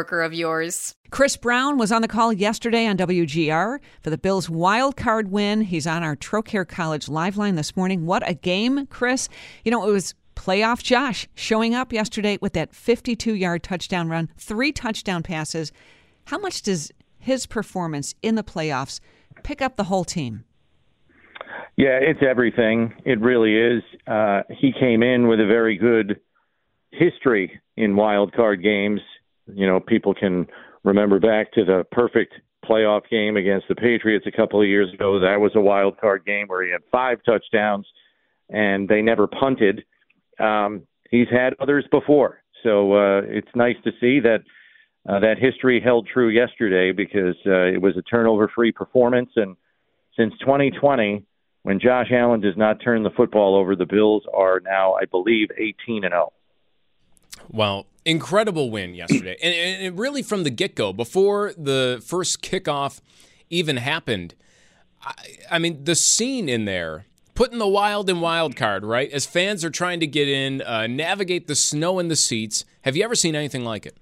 of yours. Chris Brown was on the call yesterday on WGR for the Bills' wild card win. He's on our Trocaire College live line this morning. What a game, Chris. You know, it was playoff Josh showing up yesterday with that 52 yard touchdown run, three touchdown passes. How much does his performance in the playoffs pick up the whole team? Yeah, it's everything. It really is. Uh, he came in with a very good history in wild card games. You know, people can remember back to the perfect playoff game against the Patriots a couple of years ago. That was a wild card game where he had five touchdowns and they never punted. Um, he's had others before, so uh, it's nice to see that uh, that history held true yesterday because uh, it was a turnover-free performance. And since 2020, when Josh Allen does not turn the football over, the Bills are now, I believe, 18 and 0. Well, incredible win yesterday. and, and really from the get go, before the first kickoff even happened, I, I, mean, the scene in there, putting the wild and wild card, right? As fans are trying to get in, uh, navigate the snow in the seats. Have you ever seen anything like it?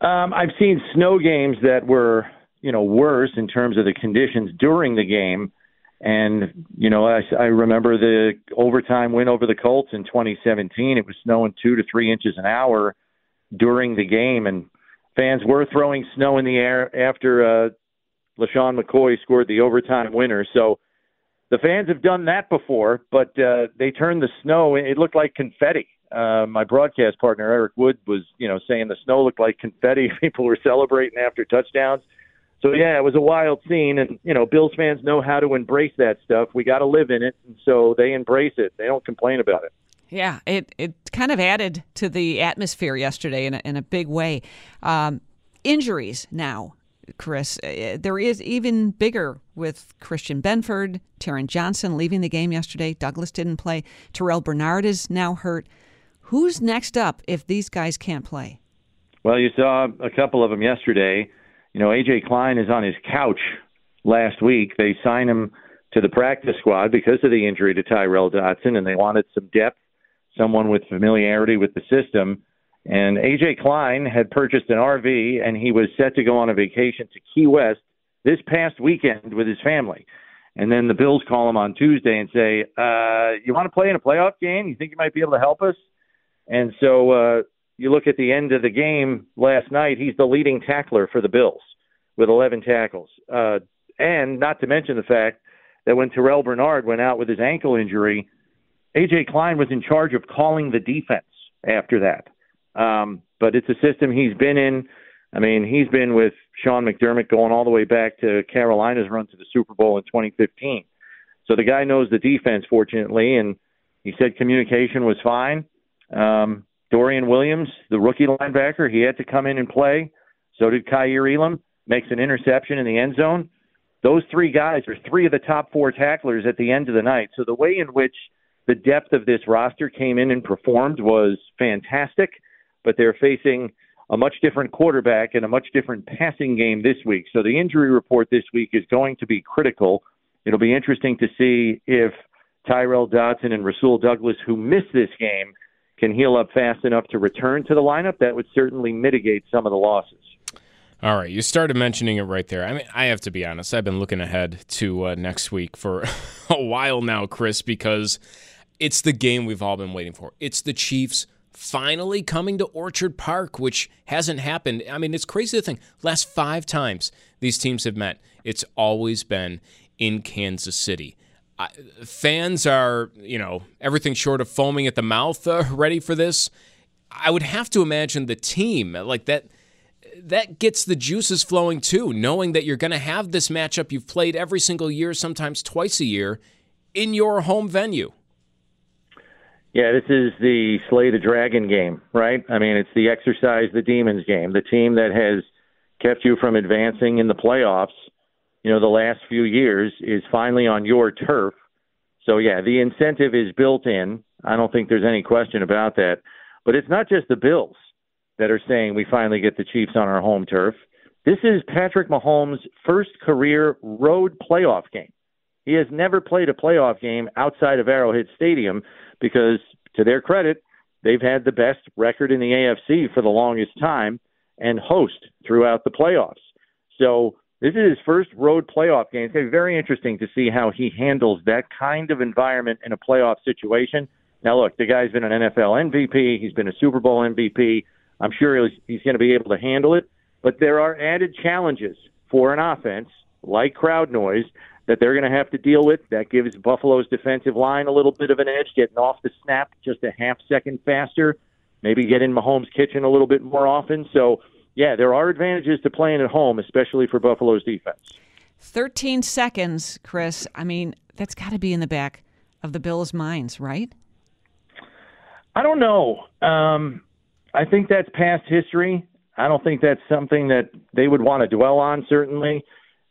Um, I've seen snow games that were, you know, worse in terms of the conditions during the game. And, you know, I, I remember the overtime win over the Colts in 2017. It was snowing two to three inches an hour during the game, and fans were throwing snow in the air after uh, LeSean McCoy scored the overtime winner. So the fans have done that before, but uh, they turned the snow. It looked like confetti. Uh, my broadcast partner Eric Wood was, you know, saying the snow looked like confetti. People were celebrating after touchdowns. So yeah, it was a wild scene, and you know, Bills fans know how to embrace that stuff. We got to live in it, and so they embrace it. They don't complain about it. Yeah, it it kind of added to the atmosphere yesterday in a, in a big way. Um, injuries now, Chris, uh, there is even bigger with Christian Benford, Taron Johnson leaving the game yesterday. Douglas didn't play. Terrel Bernard is now hurt. Who's next up if these guys can't play? Well, you saw a couple of them yesterday. You know, AJ Klein is on his couch last week. They signed him to the practice squad because of the injury to Tyrel Dodson, and they wanted some depth, someone with familiarity with the system. And AJ Klein had purchased an RV, and he was set to go on a vacation to Key West this past weekend with his family. And then the Bills call him on Tuesday and say, uh, "You want to play in a playoff game? You think you might be able to help us?" And so uh, you look at the end of the game last night, he's the leading tackler for the Bills with 11 tackles. Uh, and not to mention the fact that when Terrel Bernard went out with his ankle injury, AJ Klein was in charge of calling the defense after that. Um, but it's a system he's been in. I mean, he's been with Sean McDermott going all the way back to Carolina's run to the Super Bowl in 2015. So the guy knows the defense, fortunately, and he said communication was fine. Um, Dorian Williams, the rookie linebacker, he had to come in and play. So did Kaiir Elam, makes an interception in the end zone. Those three guys are three of the top four tacklers at the end of the night. So the way in which the depth of this roster came in and performed was fantastic, but they're facing a much different quarterback and a much different passing game this week. So the injury report this week is going to be critical. It'll be interesting to see if Tyrel Dodson and Rasul Douglas, who missed this game, can heal up fast enough to return to the lineup. That would certainly mitigate some of the losses. All right, you started mentioning it right there. I mean, I have to be honest. I've been looking ahead to uh, next week for a while now, Chris, because it's the game we've all been waiting for. It's the Chiefs finally coming to Orchard Park, which hasn't happened. I mean, it's crazy to think last five times these teams have met, it's always been in Kansas City. Fans are, you know, everything short of foaming at the mouth uh, ready for this. I would have to imagine the team like that that gets the juices flowing too, knowing that you're going to have this matchup you've played every single year, sometimes twice a year, in your home venue. Yeah, this is the Slay the Dragon game, right? I mean, it's the exercise the Demons game. The team that has kept you from advancing in the playoffs, you know, the last few years is finally on your turf. So, yeah, the incentive is built in. I don't think there's any question about that. But it's not just the Bills that are saying we finally get the Chiefs on our home turf. This is Patrick Mahomes' first career road playoff game. He has never played a playoff game outside of Arrowhead Stadium because, to their credit, they've had the best record in the AFC for the longest time and host throughout the playoffs. So this is his first road playoff game. It's going to be very interesting to see how he handles that kind of environment in a playoff situation. Now, look, the guy's been an NFL MVP. He's been a Super Bowl MVP. I'm sure he's, he's going to be able to handle it. But there are added challenges for an offense like crowd noise that they're going to have to deal with. That gives Buffalo's defensive line a little bit of an edge, getting off the snap just a half second faster, maybe get in Mahomes' kitchen a little bit more often. So, yeah, there are advantages to playing at home, especially for Buffalo's defense. 13 seconds, Chris. I mean, that's got to be in the back of the Bills' minds, right? I don't know. Um, I think that's past history. I don't think that's something that they would want to dwell on. Certainly,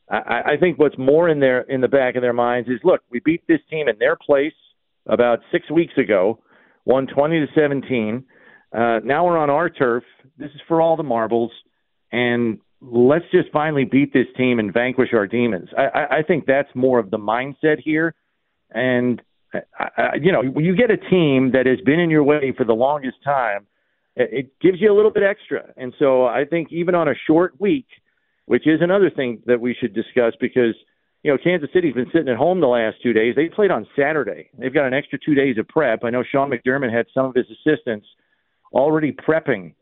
I, I think what's more in their in the back of their minds is, look, we beat this team in their place about six weeks ago, won twenty to seventeen. Uh, now we're on our turf. This is for all the marbles, and let's just finally beat this team and vanquish our demons. I, I, I think that's more of the mindset here, and I, I, you know, when you get a team that has been in your way for the longest time it gives you a little bit extra. And so I think even on a short week, which is another thing that we should discuss because you know Kansas City's been sitting at home the last two days. They played on Saturday. They've got an extra two days of prep. I know Sean McDermott had some of his assistants already prepping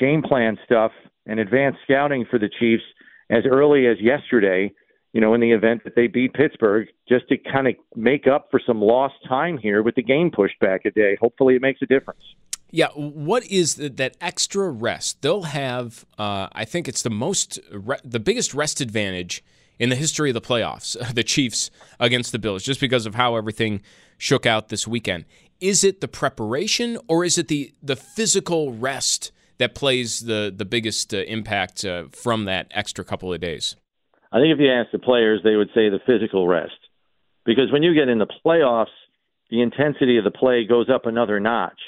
game plan stuff and advanced scouting for the Chiefs as early as yesterday. You know, in the event that they beat Pittsburgh, just to kind of make up for some lost time here with the game pushed back a day. Hopefully, it makes a difference. Yeah, what is the, that extra rest? They'll have, uh, I think it's the most, re- the biggest rest advantage in the history of the playoffs, the Chiefs against the Bills, just because of how everything shook out this weekend. Is it the preparation or is it the, the physical rest that plays the, the biggest uh, impact uh, from that extra couple of days? I think if you ask the players, they would say the physical rest. Because when you get in the playoffs, the intensity of the play goes up another notch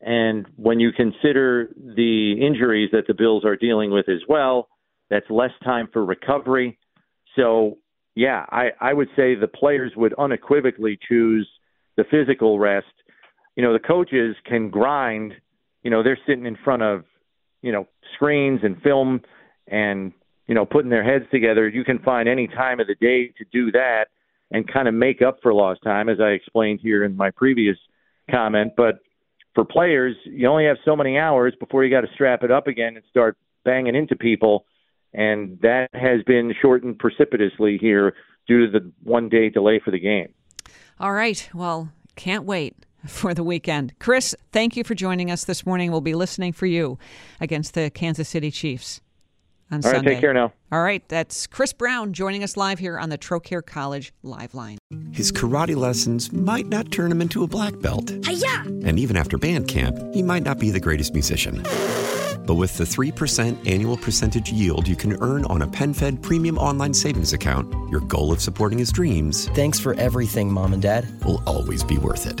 and when you consider the injuries that the Bills are dealing with as well, that's less time for recovery. So, yeah, I, I would say the players would unequivocally choose the physical rest. You know, the coaches can grind. You know, they're sitting in front of, you know, screens and film and, you know, putting their heads together. You can find any time of the day to do that and kind of make up for lost time, as I explained here in my previous comment. But for players, you only have so many hours before you got to strap it up again and start banging into people. And that has been shortened precipitously here due to the one day delay for the game. All right. Well, can't wait for the weekend. Chris, thank you for joining us this morning. We'll be listening for you against the Kansas City Chiefs on All right, Sunday. take care now. All right, that's Chris Brown joining us live here on the Trocaire College Live Line. His karate lessons might not turn him into a black belt. Hi-ya! And even after band camp, he might not be the greatest musician. But with the 3% annual percentage yield you can earn on a PenFed premium online savings account, your goal of supporting his dreams Thanks for everything, Mom and Dad. will always be worth it.